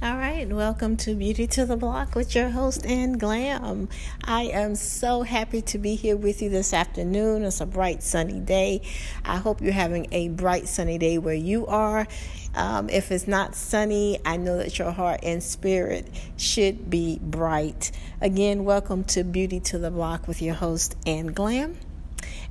All right, welcome to Beauty to the Block with your host Ann Glam. I am so happy to be here with you this afternoon. It's a bright sunny day. I hope you're having a bright sunny day where you are. Um, if it's not sunny, I know that your heart and spirit should be bright. Again, welcome to Beauty to the Block with your host Ann Glam.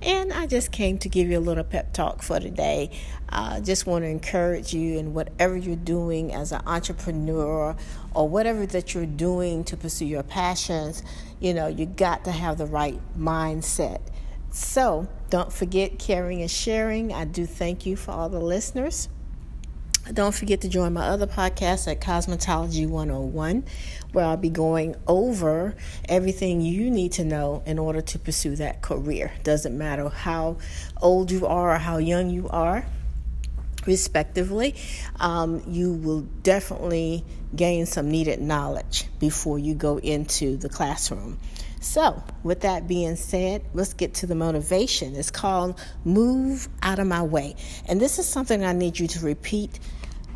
And I just came to give you a little pep talk for today. I uh, just want to encourage you in whatever you're doing as an entrepreneur or whatever that you're doing to pursue your passions. You know, you got to have the right mindset. So don't forget caring and sharing. I do thank you for all the listeners. Don't forget to join my other podcast at Cosmetology 101, where I'll be going over everything you need to know in order to pursue that career. Doesn't matter how old you are or how young you are, respectively, um, you will definitely gain some needed knowledge before you go into the classroom. So, with that being said, let's get to the motivation. It's called Move Out of My Way. And this is something I need you to repeat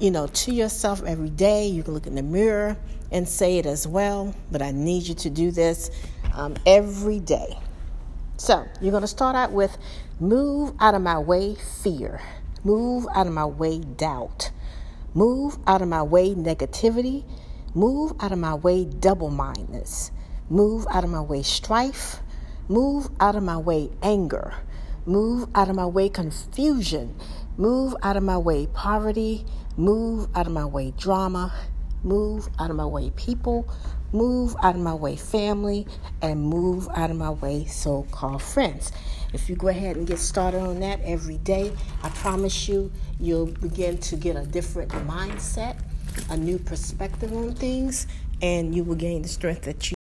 you know, to yourself every day. You can look in the mirror and say it as well, but I need you to do this um, every day. So you're going to start out with move out of my way fear, move out of my way doubt, move out of my way negativity, move out of my way double mindedness, move out of my way strife, move out of my way anger, move out of my way confusion, move out of my way poverty, Move out of my way, drama. Move out of my way, people. Move out of my way, family. And move out of my way, so called friends. If you go ahead and get started on that every day, I promise you, you'll begin to get a different mindset, a new perspective on things, and you will gain the strength that you